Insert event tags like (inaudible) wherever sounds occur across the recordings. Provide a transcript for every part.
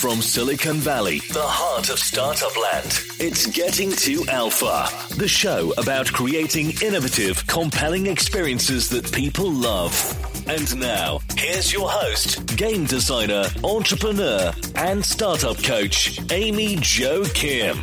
From Silicon Valley, the heart of startup land, it's Getting to Alpha, the show about creating innovative, compelling experiences that people love. And now, here's your host, game designer, entrepreneur, and startup coach, Amy Jo Kim.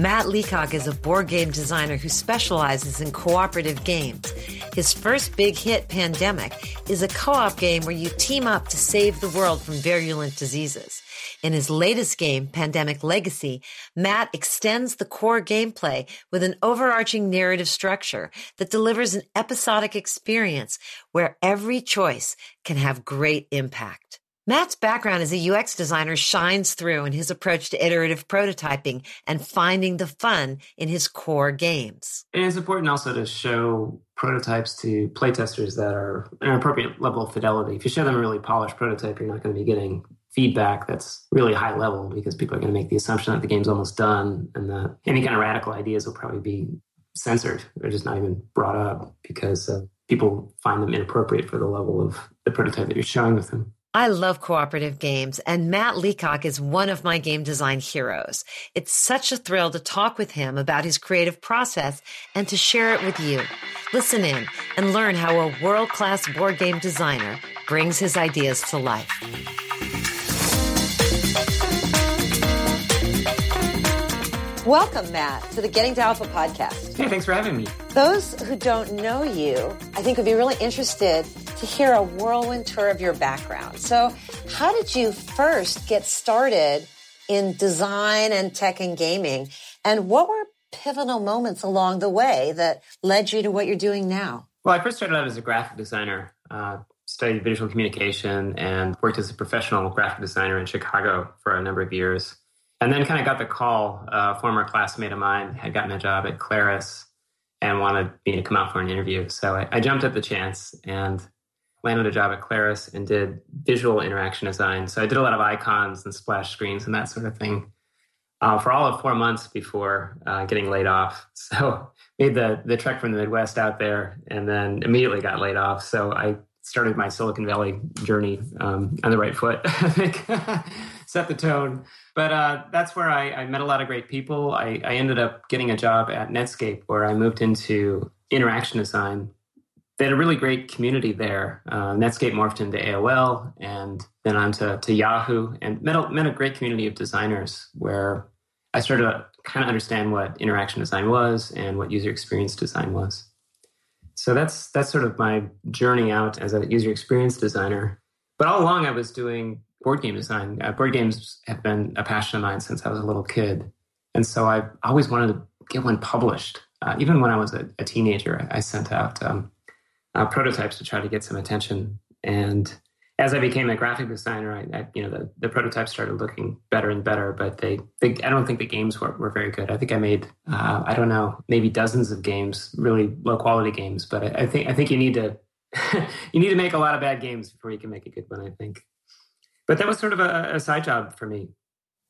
Matt Leacock is a board game designer who specializes in cooperative games. His first big hit, Pandemic, is a co-op game where you team up to save the world from virulent diseases. In his latest game, Pandemic Legacy, Matt extends the core gameplay with an overarching narrative structure that delivers an episodic experience where every choice can have great impact. Matt's background as a UX designer shines through in his approach to iterative prototyping and finding the fun in his core games. And it's important also to show prototypes to playtesters that are an appropriate level of fidelity. If you show them a really polished prototype, you're not going to be getting feedback that's really high level because people are going to make the assumption that the game's almost done and that any kind of radical ideas will probably be censored or just not even brought up because uh, people find them inappropriate for the level of the prototype that you're showing with them. I love cooperative games, and Matt Leacock is one of my game design heroes. It's such a thrill to talk with him about his creative process and to share it with you. Listen in and learn how a world class board game designer brings his ideas to life. Welcome, Matt, to the Getting to Alpha podcast. Hey, thanks for having me. Those who don't know you, I think would be really interested to hear a whirlwind tour of your background. So, how did you first get started in design and tech and gaming? And what were pivotal moments along the way that led you to what you're doing now? Well, I first started out as a graphic designer, uh, studied visual communication, and worked as a professional graphic designer in Chicago for a number of years and then kind of got the call. A former classmate of mine had gotten a job at Claris and wanted me to come out for an interview. So I, I jumped at the chance and landed a job at Claris and did visual interaction design. So I did a lot of icons and splash screens and that sort of thing uh, for all of four months before uh, getting laid off. (laughs) So made the the trek from the Midwest out there and then immediately got laid off. So I started my Silicon Valley journey um, on the right foot. (laughs) I think (laughs) set the tone. But uh, that's where I, I, met a lot of great people. I, I, ended up getting a job at Netscape where I moved into interaction design. They had a really great community there. Uh, Netscape morphed into AOL and then on to, to Yahoo and met a, met a great community of designers where I started to kind of understand what interaction design was and what user experience design was. So that's that's sort of my journey out as a user experience designer. But all along, I was doing board game design. Uh, board games have been a passion of mine since I was a little kid, and so I always wanted to get one published. Uh, even when I was a, a teenager, I, sent out um, uh, prototypes to try to get some attention. And as I became a graphic designer, I, I, you know the, the prototypes started looking better and better. But they, they I don't think the games were, were very good. I think I made uh, I don't know maybe dozens of games, really low quality games. But I, I think I think you need to (laughs) you need to make a lot of bad games before you can make a good one. I think. But that was sort of a, a side job for me.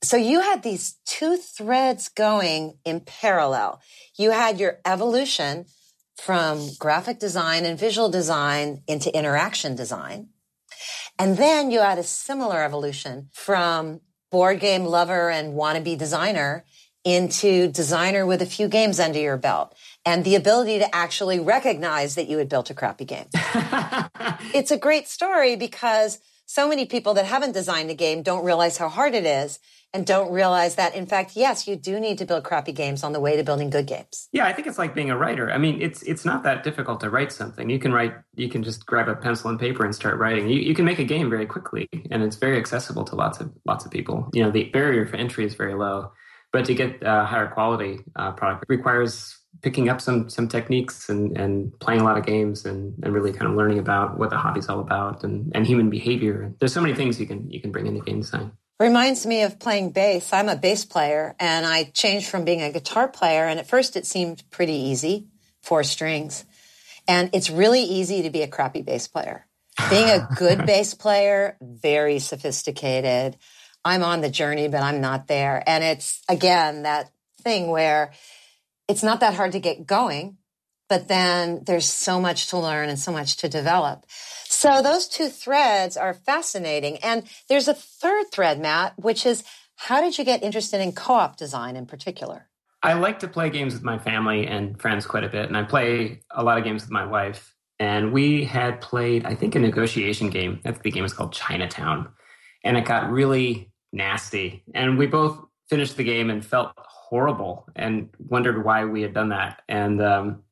So you had these two threads going in parallel. You had your evolution from graphic design and visual design into interaction design. And then you had a similar evolution from board game lover and wannabe designer into designer with a few games under your belt and the ability to actually recognize that you had built a crappy game. (laughs) it's a great story because so many people that haven't designed a game don't realize how hard it is and don't realize that in fact yes you do need to build crappy games on the way to building good games. Yeah i think it's like being a writer. I mean it's it's not that difficult to write something. You can write you can just grab a pencil and paper and start writing. You, you can make a game very quickly and it's very accessible to lots of lots of people. You know the barrier for entry is very low but to get a higher quality uh, product requires picking up some some techniques and, and playing a lot of games and, and really kind of learning about what the hobby's all about and, and human behavior. There's so many things you can you can bring into game design. Reminds me of playing bass. I'm a bass player and I changed from being a guitar player and at first it seemed pretty easy, four strings. And it's really easy to be a crappy bass player. Being a (laughs) good bass player, very sophisticated. I'm on the journey, but I'm not there. And it's again that thing where it's not that hard to get going, but then there's so much to learn and so much to develop. So those two threads are fascinating. And there's a third thread, Matt, which is how did you get interested in co-op design in particular? I like to play games with my family and friends quite a bit, and I play a lot of games with my wife. And we had played, I think, a negotiation game. I think the game was called Chinatown, and it got really nasty. And we both finished the game and felt horrible and wondered why we had done that. And um,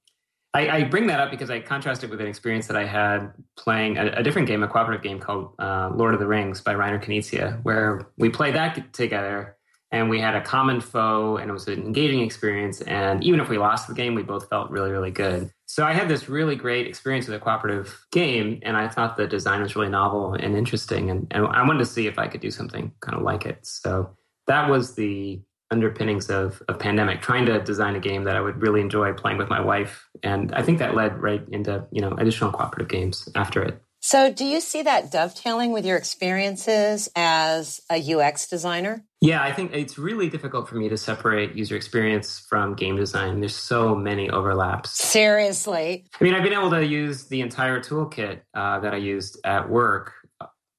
I, I, bring that up because I contrasted with an experience that I had playing a, a different game, a cooperative game called uh, Lord of the Rings by Reiner Knizia, where we played that together and we had a common foe and it was an engaging experience. And even if we lost the game, we both felt really, really good. So I had this really great experience with a cooperative game, and I thought the design was really novel and interesting, and, and I wanted to see if I could do something kind of like it. So that was the underpinnings of, of pandemic trying to design a game that i would really enjoy playing with my wife. And i think that led right into you know additional cooperative games after it. So do you see that dovetailing with your experiences as a ux designer? Yeah i think it's really difficult for me to separate user experience from game design. There's so many overlaps. Seriously? I mean i've been able to use the entire toolkit uh, that i used at work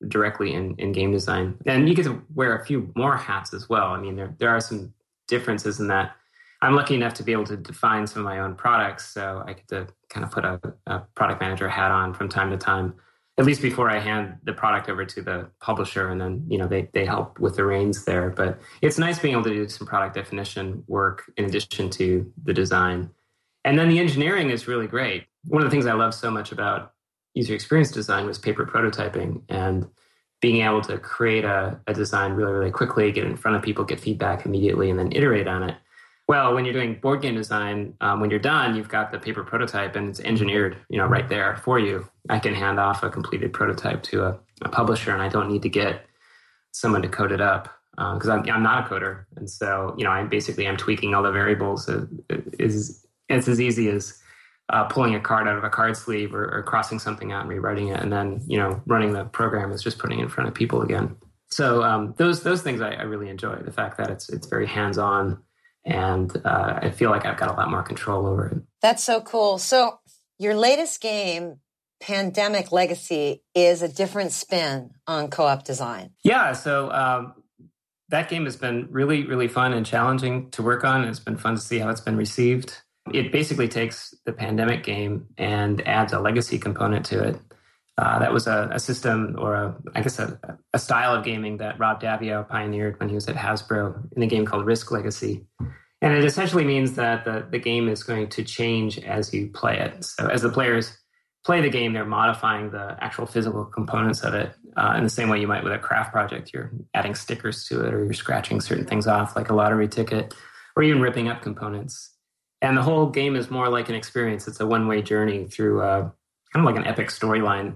directly in, in game design. And you get to wear a few more hats as well. I mean, there, there are some differences in that. I'm lucky enough to be able to define some of my own products. So I get to kind of put a, a product manager hat on from time to time, at least before I hand the product over to the publisher. And then, you know, they, they help with the reins there. But it's nice being able to do some product definition work in addition to the design. And then the engineering is really great. One of the things I love so much about user experience design was paper prototyping and being able to create a, a, design really, really quickly, get in front of people, get feedback immediately, and then iterate on it. Well, when you're doing board game design, um, when you're done, you've got the paper prototype and it's engineered, you know, right there for you. I can hand off a completed prototype to a, a publisher, and I don't need to get someone to code it up because uh, I'm, I'm, not a coder, and so you know, I basically I'm tweaking all the variables. It, it, it's, it's as easy as uh, pulling a card out of a card sleeve or, or, crossing something out and rewriting it, and then you know running the program is just putting it in front of people again. So um, those those things I, I, really enjoy. The fact that it's it's very hands on, and uh, I feel like I've got a lot more control over it. That's so cool. So your latest game. Pandemic Legacy is a different spin on co-op design. Yeah, so um, that game has been really, really fun and challenging to work on. It's been fun to see how it's been received. It basically takes the pandemic game and adds a legacy component to it. Uh, that was a, a, system or a, I guess a, a, style of gaming that Rob Daviau pioneered when he was at Hasbro in a game called Risk Legacy. And it essentially means that the, the game is going to change as you play it. So as the players play the game, they're modifying the actual physical components of it uh, in the same way you might with a craft project. You're adding stickers to it or you're scratching certain things off like a lottery ticket or even ripping up components and the whole game is more like an experience. It's a one way journey through uh, kind of like an epic storyline.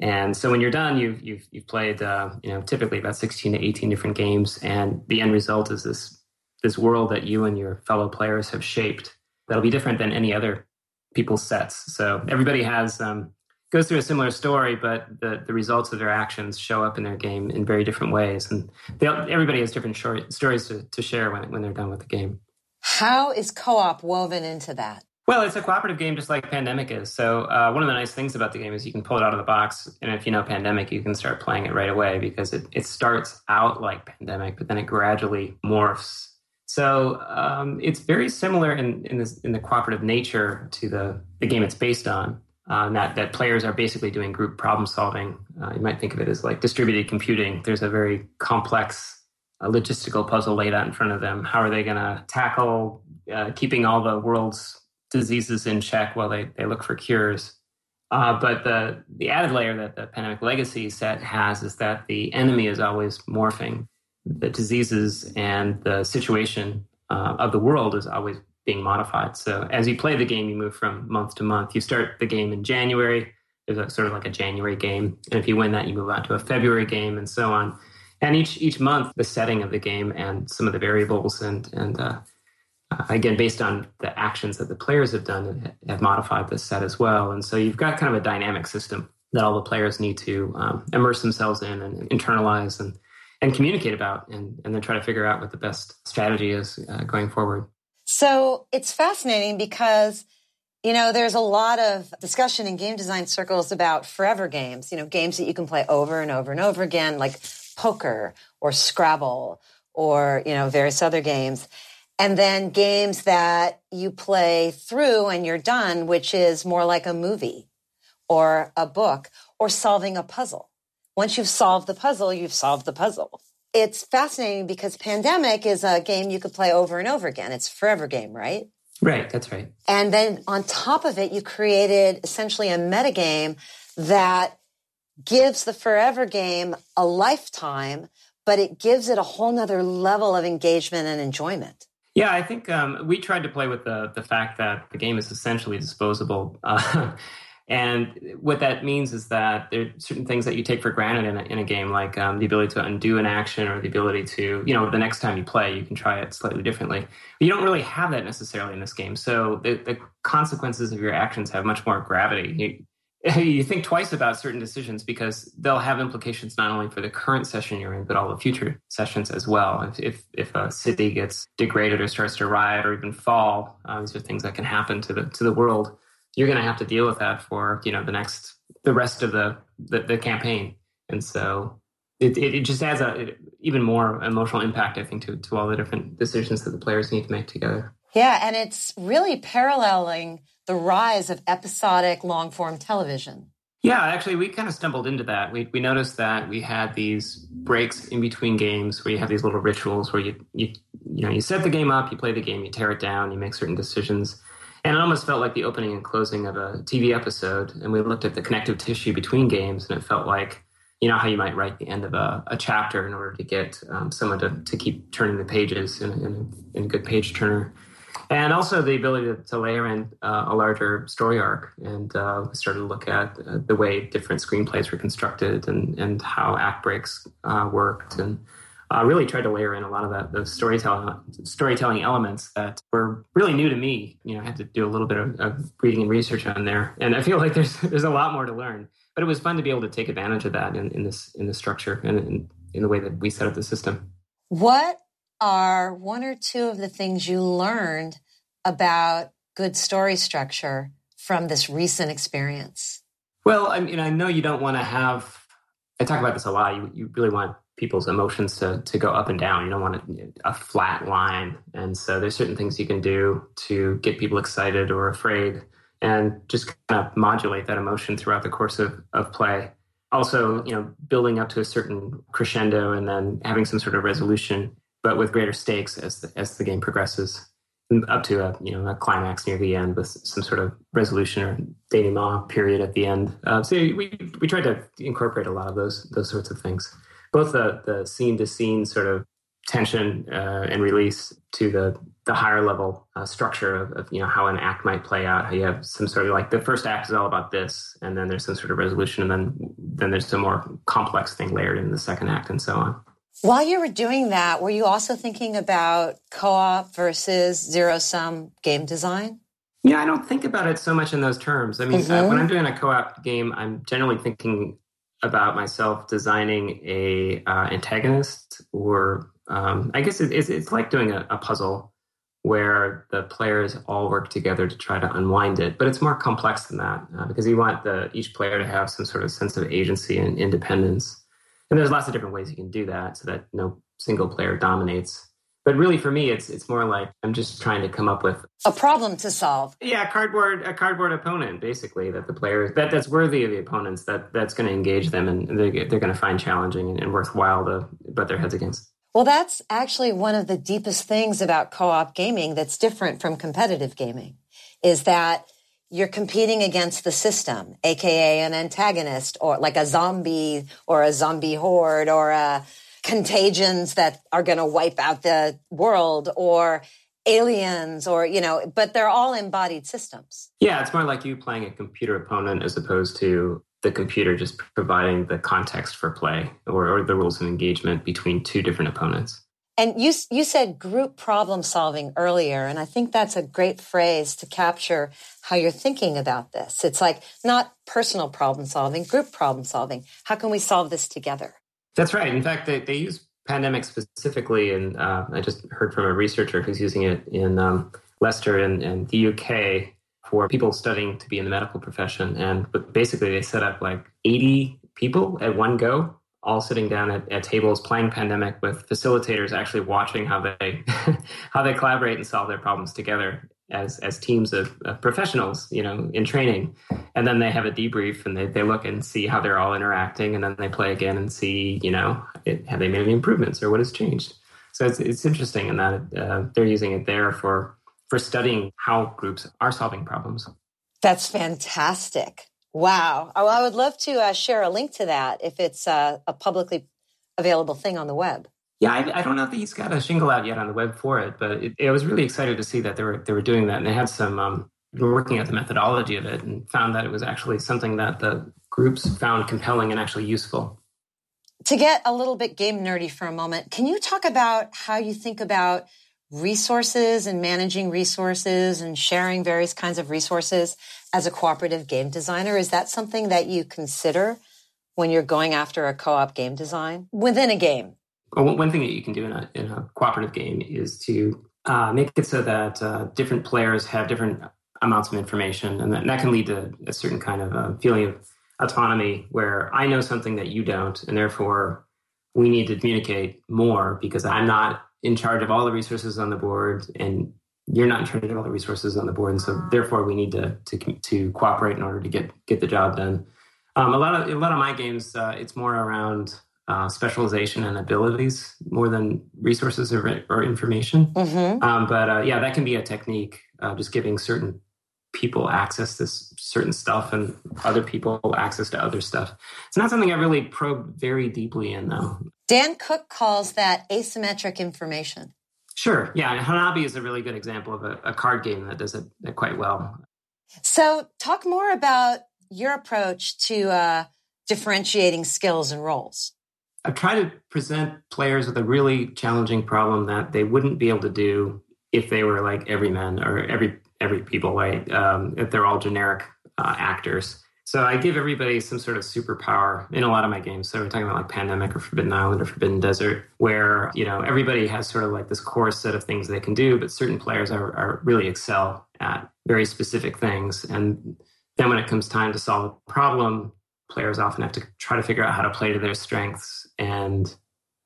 And so when you're done, you've you've, you've played uh, you know typically about 16 to 18 different games, and the end result is this this world that you and your fellow players have shaped. That'll be different than any other people's sets. So everybody has um, goes through a similar story, but the, the results of their actions show up in their game in very different ways, and everybody has different short stories to, to share when when they're done with the game. How is co op woven into that? Well, it's a cooperative game just like Pandemic is. So, uh, one of the nice things about the game is you can pull it out of the box. And if you know Pandemic, you can start playing it right away because it, it starts out like Pandemic, but then it gradually morphs. So, um, it's very similar in, in, this, in the cooperative nature to the, the game it's based on. Uh, that, that players are basically doing group problem solving. Uh, you might think of it as like distributed computing. There's a very complex a logistical puzzle laid out in front of them. How are they going to tackle uh, keeping all the world's diseases in check while they, they look for cures? Uh, but the, the added layer that the Pandemic Legacy set has is that the enemy is always morphing. The diseases and the situation uh, of the world is always being modified. So as you play the game, you move from month to month. You start the game in January. There's a, sort of like a January game. And if you win that, you move on to a February game and so on and each each month the setting of the game and some of the variables and and uh, again based on the actions that the players have done have modified the set as well. And so you've got kind of a dynamic system that all the players need to um, immerse themselves in and internalize and and communicate about and and then try to figure out what the best strategy is uh, going forward. So it's fascinating because You know, there's a lot of discussion in game design circles about forever games, you know, games that you can play over and over and over again, like poker or Scrabble or, you know, various other games. And then games that you play through and you're done, which is more like a movie or a book or solving a puzzle. Once you've solved the puzzle, you've solved the puzzle. It's fascinating because Pandemic is a game you could play over and over again. It's a forever game, right? Right, that's right. And then on top of it, you created essentially a metagame that gives the forever game a lifetime, but it gives it a whole nother level of engagement and enjoyment. Yeah, I think um, we tried to play with the the fact that the game is essentially disposable. Uh, (laughs) and what that means is that there are certain things that you take for granted in a, in a game, like um, the ability to undo an action or the ability to, you know, the next time you play, you can try it slightly differently. But you don't really have that necessarily in this game. So the, the consequences of your actions have much more gravity. You, (laughs) you think twice about certain decisions because they'll have implications not only for the current session you're in, but all the future sessions as well. If if, if a city gets degraded or starts to riot or even fall, uh, these are things that can happen to the to the world. You're going to have to deal with that for you know the next the rest of the the, the campaign. And so it, it, it just adds a it, even more emotional impact i think to, to all the different decisions that the players need to make together yeah and it's really paralleling the rise of episodic long form television yeah actually we kind of stumbled into that we, we noticed that we had these breaks in between games where you have these little rituals where you, you you know you set the game up you play the game you tear it down you make certain decisions and it almost felt like the opening and closing of a TV episode. And we looked at the connective tissue between games, and it felt like, you know, how you might write the end of a, a chapter in order to get um, someone to, to keep turning the pages in, in, in a good page turner. And also the ability to, to layer in uh, a larger story arc. And uh, we started to look at uh, the way different screenplays were constructed and, and how act breaks uh, worked. And uh, really tried to layer in a lot of that those storytelling storytelling elements that were really new to me. You know, I had to do a little bit of, of, reading and research on there, and I feel like there's (laughs) there's a lot more to learn. But it was fun to be able to take advantage of that in, in this in the structure and in, in the way that we set up the system. What are one or two of the things you learned about good story structure from this recent experience? Well, I mean, I know you don't want to have. I talk about this a lot. You, you really want people's emotions to to go up and down. You don't want a, a flat line, and so there's certain things you can do to get people excited or afraid, and just kind of modulate that emotion throughout the course of of play. Also, you know, building up to a certain crescendo and then having some sort of resolution, but with greater stakes as the, as the game progresses. Up to a you know a climax near the end with some sort of resolution or denouement period at the end. Uh, so we we tried to incorporate a lot of those those sorts of things. Both the the scene to scene sort of tension uh, and release to the the higher level uh, structure of, of, you know how an act might play out. How you have some sort of like the first act is all about this and then there's some sort of resolution and then then there's some more complex thing layered in the second act and so on while you were doing that were you also thinking about co-op versus zero sum game design yeah i don't think about it so much in those terms i mean mm-hmm. uh, when i'm doing a co-op game i'm generally thinking about myself designing a uh, antagonist, or um, I guess it, it's, it's like doing a, a, puzzle where the players all work together to try to unwind it. But it's more complex than that uh, because you want the each player to have some sort of sense of agency and independence. And there's lots of different ways you can do that so that no single player dominates. But really for me it's it's more like i'm just trying to come up with a problem to solve. Yeah cardboard a cardboard opponent basically that the players that that's worthy of the opponents that that's going to engage them and they're, they're going to find challenging and, and worthwhile to butt their heads against. Well that's actually one of the deepest things about co-op gaming that's different from competitive gaming is that you're competing against the system, aka an antagonist or like a zombie or a zombie horde or a contagions that are going to wipe out the world or aliens or you know but they're all embodied systems. Yeah it's more like you playing a computer opponent as opposed to the computer just providing the context for play or, or the rules of engagement between two different opponents and you you said group problem solving earlier and i think that's a great phrase to capture how you're thinking about this it's like not personal problem solving group problem solving how can we solve this together that's right. In fact, they, they use pandemic specifically, and uh, I just heard from a researcher who's using it in um, Leicester and, and the UK for people studying to be in the medical profession. And basically, they set up like 80 people at one go, all sitting down at, at tables playing Pandemic with facilitators actually watching how they (laughs) how they collaborate and solve their problems together as as teams of, of, professionals, you know, in training. And then they have a debrief and they, they look and see how they're all interacting, and then they play again and see, you know, it, have they made any improvements or what has changed. So it's it's interesting in that uh, they're using it there for for studying how groups are solving problems. That's fantastic. Wow. Oh, I would love to uh, share a link to that if it's uh, a publicly available thing on the web. Yeah, I, I, don't know if he's got a shingle out yet on the web for it, but it, I was really excited to see that they were they were doing that, and they had some um, working at the methodology of it, and found that it was actually something that the groups found compelling and actually useful. To get a little bit game nerdy for a moment, can you talk about how you think about resources and managing resources and sharing various kinds of resources as a cooperative game designer? Is that something that you consider when you're going after a co-op game design within a game? Well, one thing that you can do in a, in a cooperative game is to uh, make it so that uh, different players have different amounts of information, and that, and that can lead to a certain kind of uh, feeling of autonomy where I know something that you don't, and therefore we need to communicate more because I'm not in charge of all the resources on the board, and you're not in charge of all the resources on the board, and so therefore we need to to, to cooperate in order to get get the job done. Um, a lot of a lot of my games, uh, it's more around uh, specialization and abilities more than resources or, or information. Mm-hmm. Um, but uh, yeah, that can be a technique, uh, just giving certain people access to certain stuff and other people access to other stuff. It's not something I really probe very deeply in, though. Dan Cook calls that asymmetric information. Sure. Yeah. Hanabi is a really good example of a, a card game that does it quite well. So, talk more about your approach to uh, differentiating skills and roles. I try to present players with a really challenging problem that they wouldn't be able to do if they were like every everyman or every every people, right? Um, if they're all generic uh, actors. So I give everybody some sort of superpower in a lot of my games. So we're talking about like Pandemic or Forbidden Island or Forbidden Desert, where you know everybody has sort of like this core set of things they can do, but certain players are, are really excel at very specific things. And then when it comes time to solve a problem, players often have to try to figure out how to play to their strengths. And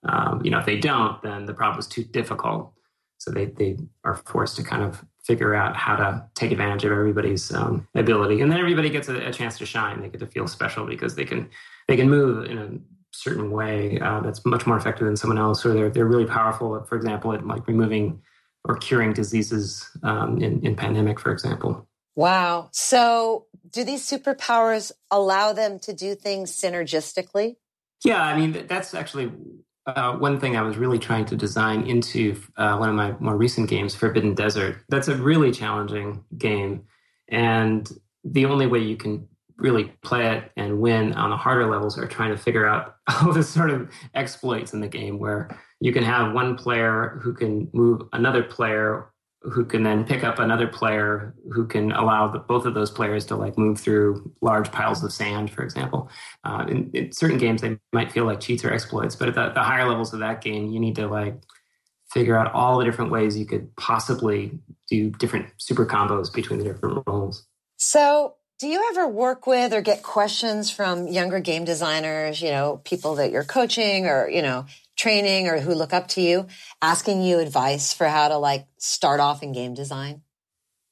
um, you know, if they don't, then the problem is too difficult. So they they are forced to kind of figure out how to take advantage of everybody's um, ability, and then everybody gets a, a, chance to shine. They get to feel special because they can they can move in a certain way uh, that's much more effective than someone else, or they're they're really powerful. For example, at like removing or curing diseases um, in, in pandemic, for example. Wow. So, do these superpowers allow them to do things synergistically? Yeah, I mean that's actually uh, one thing I was really trying to design into uh, one of my more recent games, Forbidden Desert. That's a really challenging game. And the only way you can really play it and win on the harder levels are trying to figure out (laughs) all the sort of exploits in the game where you can have one player who can move another player who can then pick up another player who can allow the, both of those players to like move through large piles of sand, for example. Uh, in, in, certain games, they might feel like cheats or exploits, but at the, the, higher levels of that game, you need to like figure out all the different ways you could possibly do different super combos between the different roles. So, do you ever work with or get questions from younger game designers? You know, people that you're coaching, or you know, training or who look up to you asking you advice for how to like start off in game design?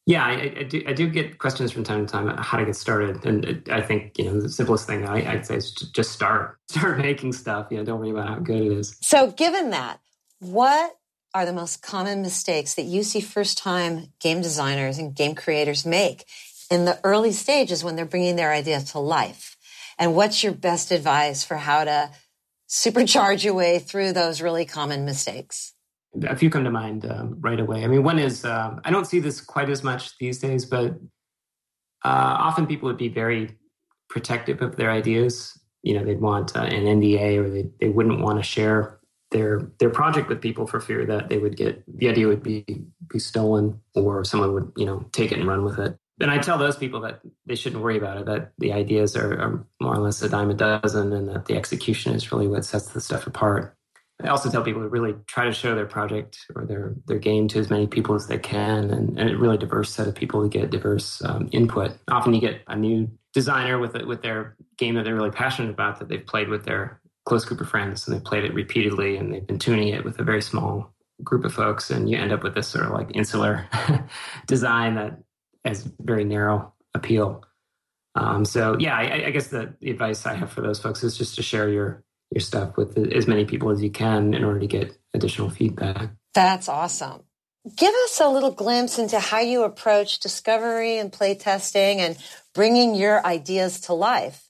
Yeah, I, I, do. I do get questions from time to time about how to get started, and I think you know the simplest thing I, would say is just start, (laughs) start making stuff. You know, don't worry about how good it is. So, given that, what are the most common mistakes that you see first-time game designers and game creators make in the early stages when they're bringing their idea to life? And what's your best advice for how to supercharge your way through those really common mistakes? A few come to mind um, right away. I mean, one is uh, I don't see this quite as much these days, but uh, often people would be very protective of their ideas. You know, they'd want uh, an NDA or they, they wouldn't want to share their their project with people for fear that they would get the idea would be be stolen or someone would you know take it and run with it and I tell those people that they shouldn't worry about it, that the ideas are, are, more or less a dime a dozen and that the execution is really what sets the stuff apart. I also tell people to really try to show their project or their their game to as many people as they can, and, and a really diverse set of people to get diverse um, input. Often you get a new designer with it, with their game that they're really passionate about that they've played with their close group of friends and they've played it repeatedly and they've been tuning it with a very small group of folks and you end up with this sort of like insular (laughs) design that has very narrow appeal. Um, so yeah, I, I guess the, the advice I have for those folks is just to share your your stuff with as many people as you can in order to get additional feedback. That's awesome. Give us a little glimpse into how you approach discovery and playtesting and bringing your ideas to life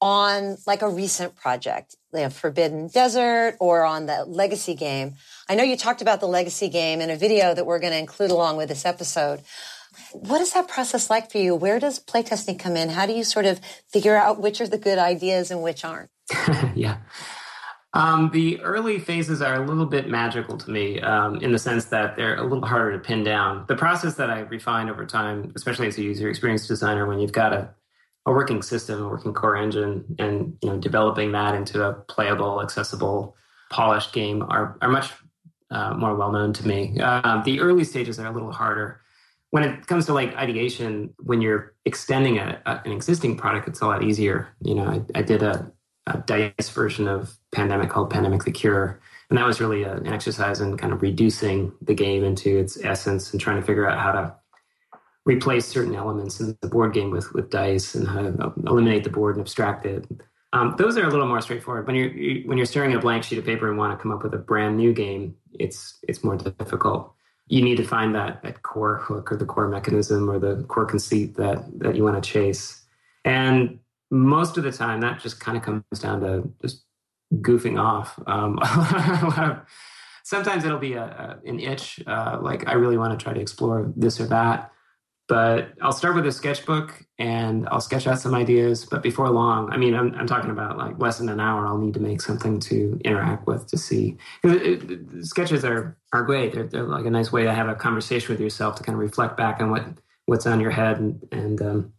on like a recent project, like Forbidden Desert or on the legacy game. I know you talked about the legacy game in a video that we're going to include along with this episode. What is that process like for you? Where does playtesting come in? How do you sort of figure out which are the good ideas and which aren't? (laughs) yeah. Um, the early phases are a little bit magical to me um, in the sense that they're a little harder to pin down. The process that I refine over time, especially as a user experience designer, when you've got a, a working system, a working core engine, and you know developing that into a playable, accessible, polished game, are are much uh, more well known to me. Uh, the early stages are a little harder. When it comes to like ideation, when you're extending a, a, an existing product, it's a lot easier. You know, I, I did a a dice version of Pandemic called Pandemic the Cure. And that was really an exercise in kind of reducing the game into its essence and trying to figure out how to replace certain elements in the board game with, with dice and how to eliminate the board and abstract it. Um, those are a little more straightforward. When you're you, when you're staring at a blank sheet of paper and want to come up with a brand new game, it's it's more difficult. You need to find that that core hook or the core mechanism or the core conceit that that you want to chase. And most of the time that just kind of comes down to just goofing off um, (laughs) sometimes it'll be a, a an itch uh, like i really want to try to explore this or that but i'll start with a sketchbook and i'll sketch out some ideas but before long i mean i'm, I'm talking about like less than an hour i'll need to make something to interact with to see sketches are are great they're, they're like a nice way to have a conversation with yourself to kind of reflect back on what what's on your head and, and um,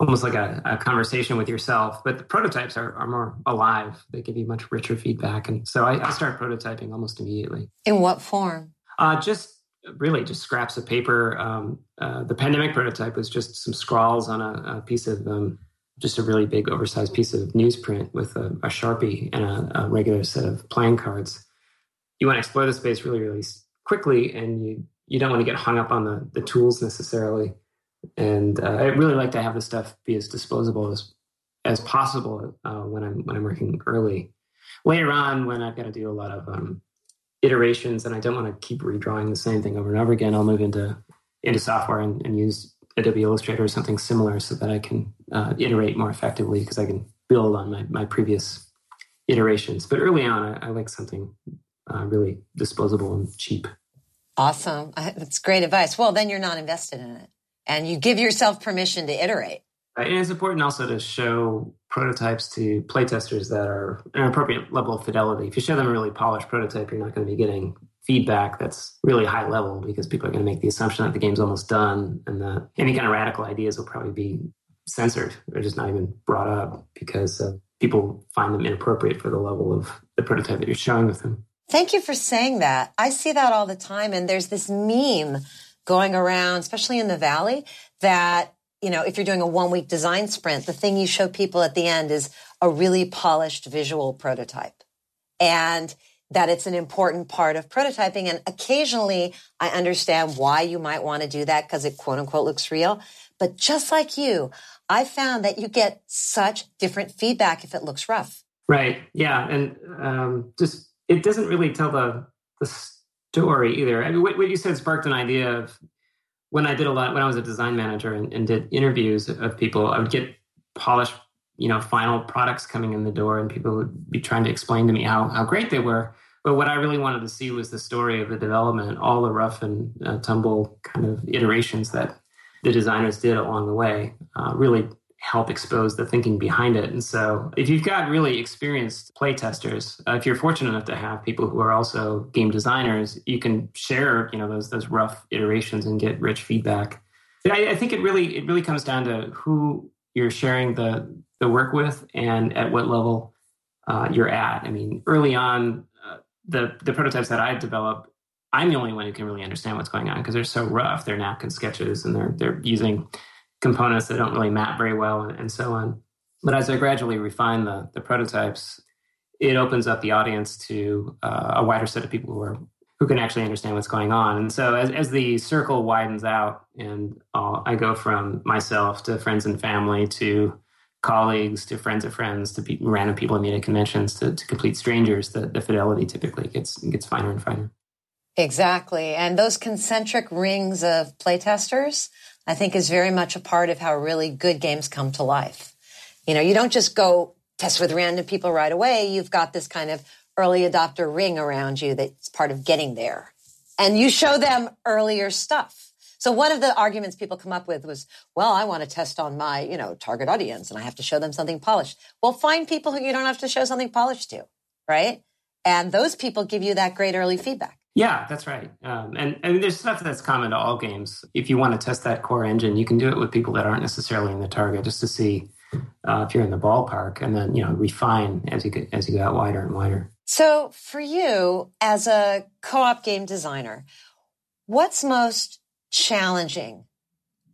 almost like a, a, conversation with yourself. But the prototypes are, are more alive. They give you much richer feedback. And so I, I start prototyping almost immediately. In what form? Uh, just really just scraps of paper. Um, uh, the pandemic prototype was just some scrawls on a, a piece of um, just a really big oversized piece of newsprint with a, a sharpie and a, a, regular set of playing cards. You want to explore the space really, really quickly, and you you don't want to get hung up on the the tools necessarily and uh, I really like to have the stuff be as disposable as as possible uh, when I'm when I'm working early. Later on, when I've got to do a lot of um, iterations and I don't want to keep redrawing the same thing over and over again, I'll move into into software and, and use Adobe Illustrator or something similar so that I can uh, iterate more effectively because I can build on my, my previous iterations. But early on, I, I like something uh, really disposable and cheap. Awesome. That's great advice. Well, then you're not invested in it and you give yourself permission to iterate. And it's important also to show prototypes to playtesters that are an appropriate level of fidelity. If you show them a really polished prototype, you're not going to be getting feedback that's really high level because people are going to make the assumption that the game's almost done and that any kind of radical ideas will probably be censored or just not even brought up because uh, people find them inappropriate for the level of the prototype that you're showing with them. Thank you for saying that. I see that all the time. And there's this meme going around, especially in the valley, that, you know, if you're doing a one week design sprint, the thing you show people at the end is a really polished visual prototype. And that it's an important part of prototyping. And occasionally I understand why you might want to do that because it quote unquote looks real. But just like you, I found that you get such different feedback if it looks rough. Right. Yeah. And um, just, it doesn't really tell the, the story either. I mean, what, what, you said sparked an idea of when I did a lot when I was a design manager and, and did interviews of people. I would get polished, you know, final products coming in the door, and people would be trying to explain to me how how great they were. But what I really wanted to see was the story of the development, all the rough and uh, tumble kind of iterations that the designers did along the way. Uh, really help expose the thinking behind it. And so, if you've got really experienced playtesters, uh, if you're fortunate enough to have people who are also game designers, you can share, you know, those those rough iterations and get rich feedback. I, I think it really it really comes down to who you're sharing the the work with and at what level uh, you're at. I mean, early on, the the prototypes that I develop, I'm the only one who can really understand what's going on because they're so rough. They're napkin sketches and they're they're using components that don't really map very well and, and so on. But as I gradually refine the the prototypes, it opens up the audience to uh, a wider set of people who are who can actually understand what's going on. And so as, as the circle widens out and uh, I go from myself to friends and family to colleagues to friends of friends to pe- random people I meet at conventions to, to complete strangers, the, the fidelity typically gets gets finer and finer. Exactly. And those concentric rings of playtesters, I think, is very much a part of how really good games come to life. You know, you don't just go test with random people right away. You've got this kind of early adopter ring around you that's part of getting there. And you show them earlier stuff. So one of the arguments people come up with was, well, I want to test on my, you know, target audience and I have to show them something polished. Well, find people who you don't have to show something polished to, right? And those people give you that great early feedback. Yeah, that's right. Um, and, and there's stuff that's common to all games. If you want to test that core engine, you can do it with people that aren't necessarily in the target just to see uh, if you're in the ballpark and then, you know, refine as you, get, as you go out wider and wider. So for you as a co-op game designer, what's most challenging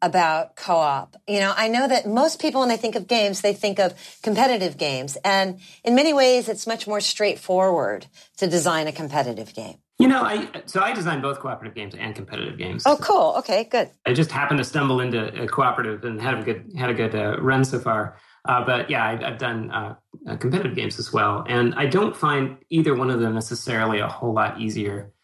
about co-op. You know, I know that most people when they think of games, they think of competitive games. And in many ways, it's much more straightforward to design a competitive game. You know, I so I design both cooperative games and competitive games. Oh, cool. Okay, good. I just happened to stumble into a cooperative and had a good had a good uh, run so far. Uh, but yeah, I've, I've done uh, uh competitive games as well, and I don't find either one of them necessarily a whole lot easier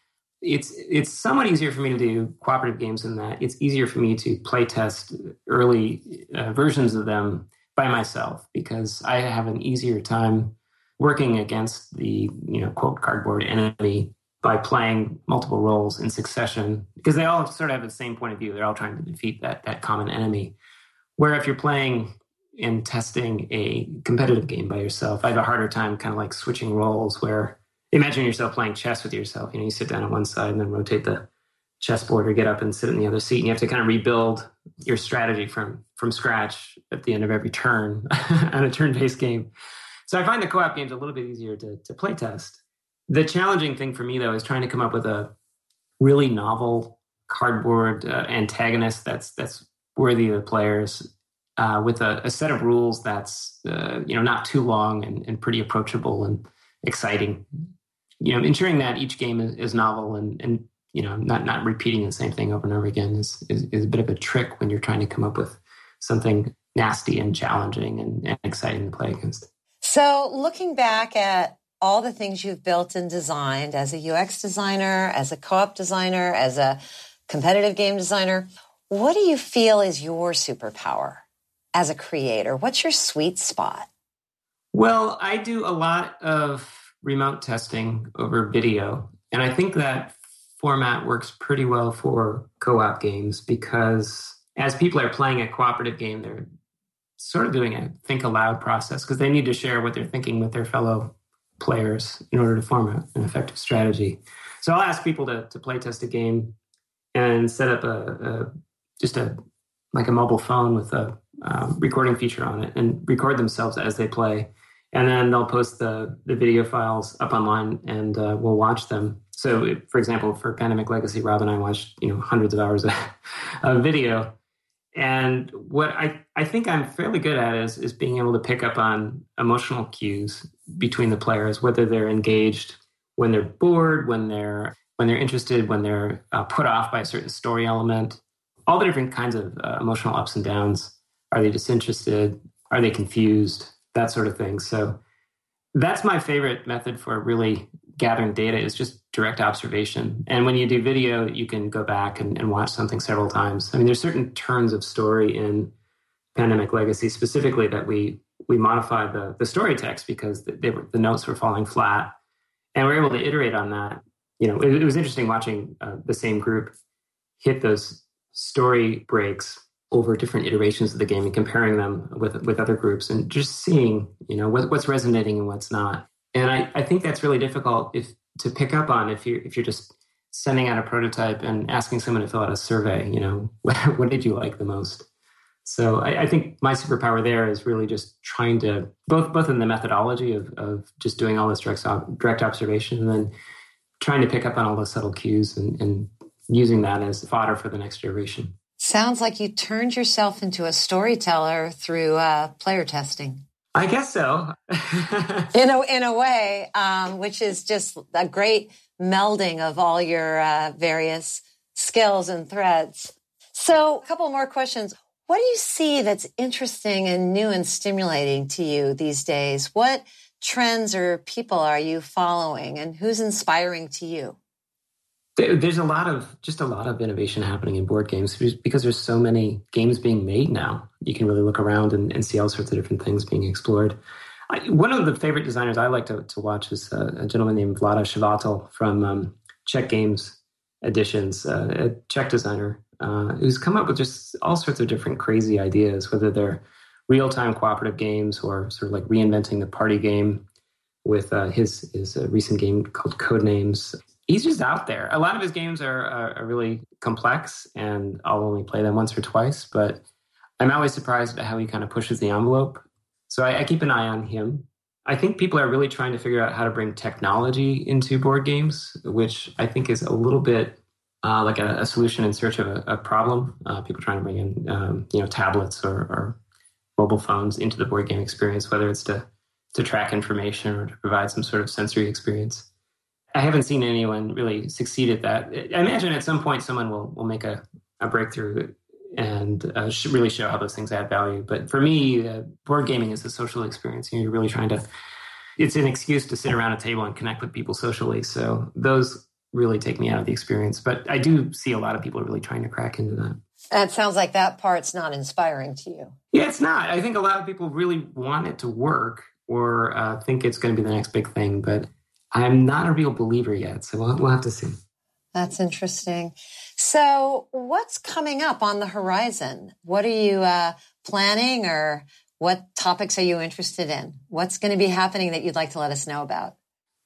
it's it's somewhat easier for me to do cooperative games in that it's easier for me to play test early uh, versions of them by myself because I have an easier time working against the you know quote cardboard enemy by playing multiple roles in succession because they all sort of have the same point of view. They're all trying to defeat that that common enemy. Where if you're playing and testing a competitive game by yourself, I have a harder time kind of like switching roles where imagine yourself playing chess with yourself. You know, you sit down on one side and then rotate the chessboard or get up and sit in the other seat. And you have to kind of rebuild your strategy from from scratch at the end of every turn (laughs) on a turn-based game. So I find the co-op games a little bit easier to, to play test. The challenging thing for me though is trying to come up with a really novel cardboard uh, antagonist that's that's worthy of the players uh, with a, a, set of rules that's uh, you know not too long and, and pretty approachable and exciting you know, ensuring that each game is, is novel and, and you know, not not repeating the same thing over and over again is, is, is a bit of a trick when you're trying to come up with something nasty and challenging and, and exciting to play against. So, looking back at all the things you've built and designed as a UX designer, as a co-op designer, as a competitive game designer, what do you feel is your superpower as a creator? What's your sweet spot? Well, I do a lot of remote testing over video. And I think that format works pretty well for co op games because as people are playing a cooperative game, they're sort of doing a think aloud process because they need to share what they're thinking with their fellow players in order to form an effective strategy. So I'll ask people to, to play test a game and set up a, a just a like a mobile phone with a um, recording feature on it and record themselves as they play and then they'll post the the video files up online, and uh, we'll watch them. So, for example, for Pandemic Legacy, Rob and I watched you know hundreds of hours of, (laughs) of video, and what I I think I'm fairly good at is is being able to pick up on emotional cues between the players, whether they're engaged, when they're bored, when they're when they're interested, when they're uh, put off by a certain story element, all the different kinds of uh, emotional ups and downs. Are they disinterested? Are they confused? that sort of thing. So that's my favorite method for really gathering data is just direct observation. And when you do video, you can go back and, and watch something several times. I mean, there's certain turns of story in Pandemic Legacy specifically that we we modified the the story text because they were, the notes were falling flat, and we are able to iterate on that. You know, it, it was interesting watching uh, the same group hit those story breaks over different iterations of the game and comparing them with with other groups and just seeing you know what, what's resonating and what's not. And I, I think that's really difficult if to pick up on if you're if you're just sending out a prototype and asking someone to fill out a survey you know (laughs) what, what did you like the most so I, I, think my superpower there is really just trying to both both in the methodology of, of just doing all this direct, direct observation and then trying to pick up on all the subtle cues and, and using that as fodder for the next iteration. Sounds like you turned yourself into a storyteller through uh, player testing. I guess so. (laughs) in a in a way, um, which is just a great melding of all your uh, various skills and threads. So, a couple more questions. What do you see that's interesting and new and stimulating to you these days? What trends or people are you following, and who's inspiring to you? There's a lot of just a lot of innovation happening in board games because there's so many games being made now. You can really look around and, and see all sorts of different things being explored. I, one of the favorite designers I like to, to watch is uh, a gentleman named Vlaada Chvátil from um, Czech Games Editions, uh, a Czech designer uh, who's come up with just all sorts of different crazy ideas, whether they're real time cooperative games or sort of like reinventing the party game with uh, his his uh, recent game called Codenames he's just out there. A lot of his games are, are, are, really complex, and I'll only play them once or twice. But I'm always surprised at how he kind of pushes the envelope. So I, I keep an eye on him. I think people are really trying to figure out how to bring technology into board games, which I think is a little bit uh, like a, a, solution in search of a, a problem. Uh, people trying to bring in, um, you know, tablets or, or mobile phones into the board game experience, whether it's to to track information or to provide some sort of sensory experience. I haven't seen anyone really succeed at that. I imagine at some point someone will will make a, a breakthrough and uh, really show how those things add value. But for me, uh, board gaming is a social experience. You're really trying to. It's an excuse to sit around a table and connect with people socially. So those really take me out of the experience. But I do see a lot of people really trying to crack into that. That sounds like that part's not inspiring to you. Yeah, it's not. I think a lot of people really want it to work or uh, think it's going to be the next big thing, but I'm not a real believer yet, so we'll, we'll have to see. That's interesting. So, what's coming up on the horizon? What are you uh, planning, or what topics are you interested in? What's going to be happening that you'd like to let us know about?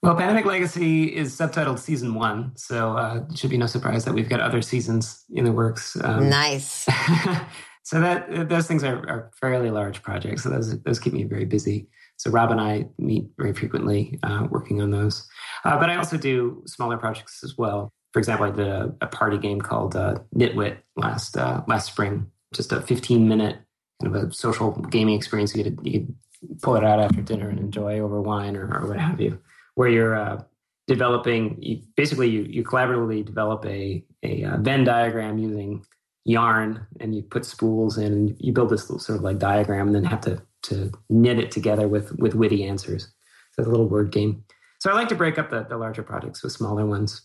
Well, Pandemic Legacy is subtitled Season One, so uh, it should be no surprise that we've got other seasons in the works. Um, nice. (laughs) so that those things are, are, fairly large projects, so those those keep me very busy. So Rob and I meet very frequently uh, working on those. Uh, but I also do smaller projects as well. For example, I did a, a party game called uh, Nitwit last uh, last spring. Just a 15 minute kind of a social gaming experience. You could, you could pull it out after dinner and enjoy over wine or, or what have you. Where you're uh, developing, you, basically you, you collaboratively develop a, a uh, Venn diagram using yarn and you put spools in and you build this sort of like diagram and then have to to knit it together with with witty answers. So it's a little word game. So I like to break up the, the larger projects with smaller ones.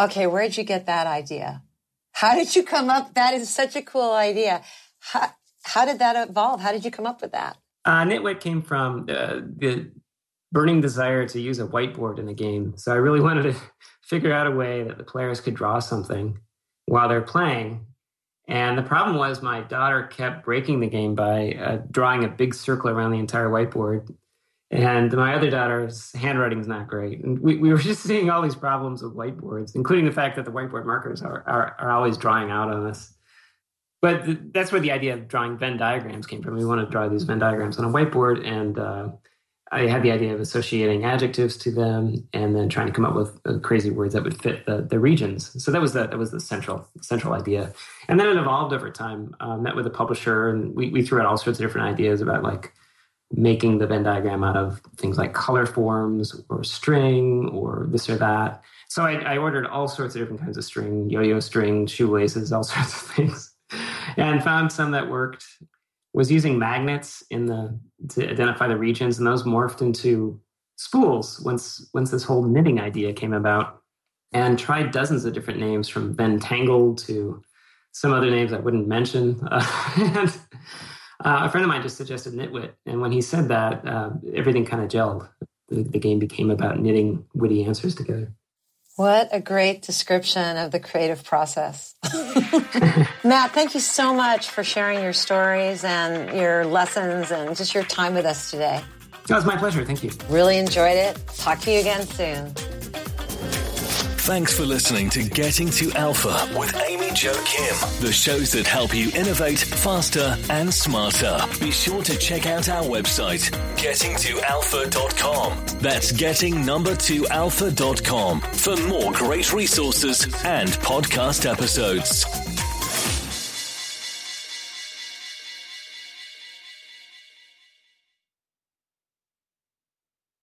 Okay, where did you get that idea? How did you come up? That is such a cool idea. How, how did that evolve? How did you come up with that? Uh, Nitwit came from uh, the burning desire to use a whiteboard in a game. So I really (laughs) wanted to figure out a way that the players could draw something while they're playing and the problem was my daughter kept breaking the game by uh, drawing a big circle around the entire whiteboard. And my other daughter's handwriting is not great. And we, we were (laughs) just seeing all these problems with whiteboards, including the fact that the whiteboard markers are, are, are always drawing out on us. But th- that's where the idea of drawing Venn diagrams came from. We want to draw these Venn diagrams on a whiteboard and uh, I had the idea of associating adjectives to them and then trying to come up with uh, crazy words that would fit the, the regions. So that was the that was the central central idea. And then it evolved over time. Uh, met with a publisher and we, we threw out all sorts of different ideas about like making the Venn diagram out of things like color forms or string or this or that. So I, I ordered all sorts of different kinds of string, yo-yo string, shoelaces, all (laughs) sorts of things, and found some that worked was using magnets in the to identify the regions, and those morphed into spools once once this whole knitting idea came about. And tried dozens of different names from Ventangled to some other names I wouldn't mention. Uh, (laughs) and uh, a friend of mine just suggested Nitwit, and when he said that, uh, everything kind of gelled. The, the game became about knitting witty answers together. What a great description of the creative process. (laughs) Matt, thank you so much for sharing your stories and your lessons and just your time with us today. That was my pleasure. Thank you. Really enjoyed it. Talk to you again soon. Thanks for listening to Getting to Alpha with Amy Jo Kim, the shows that help you innovate faster and smarter. Be sure to check out our website, getting2alpha.com. That's getting number 2 alpha.com for more great resources and podcast episodes.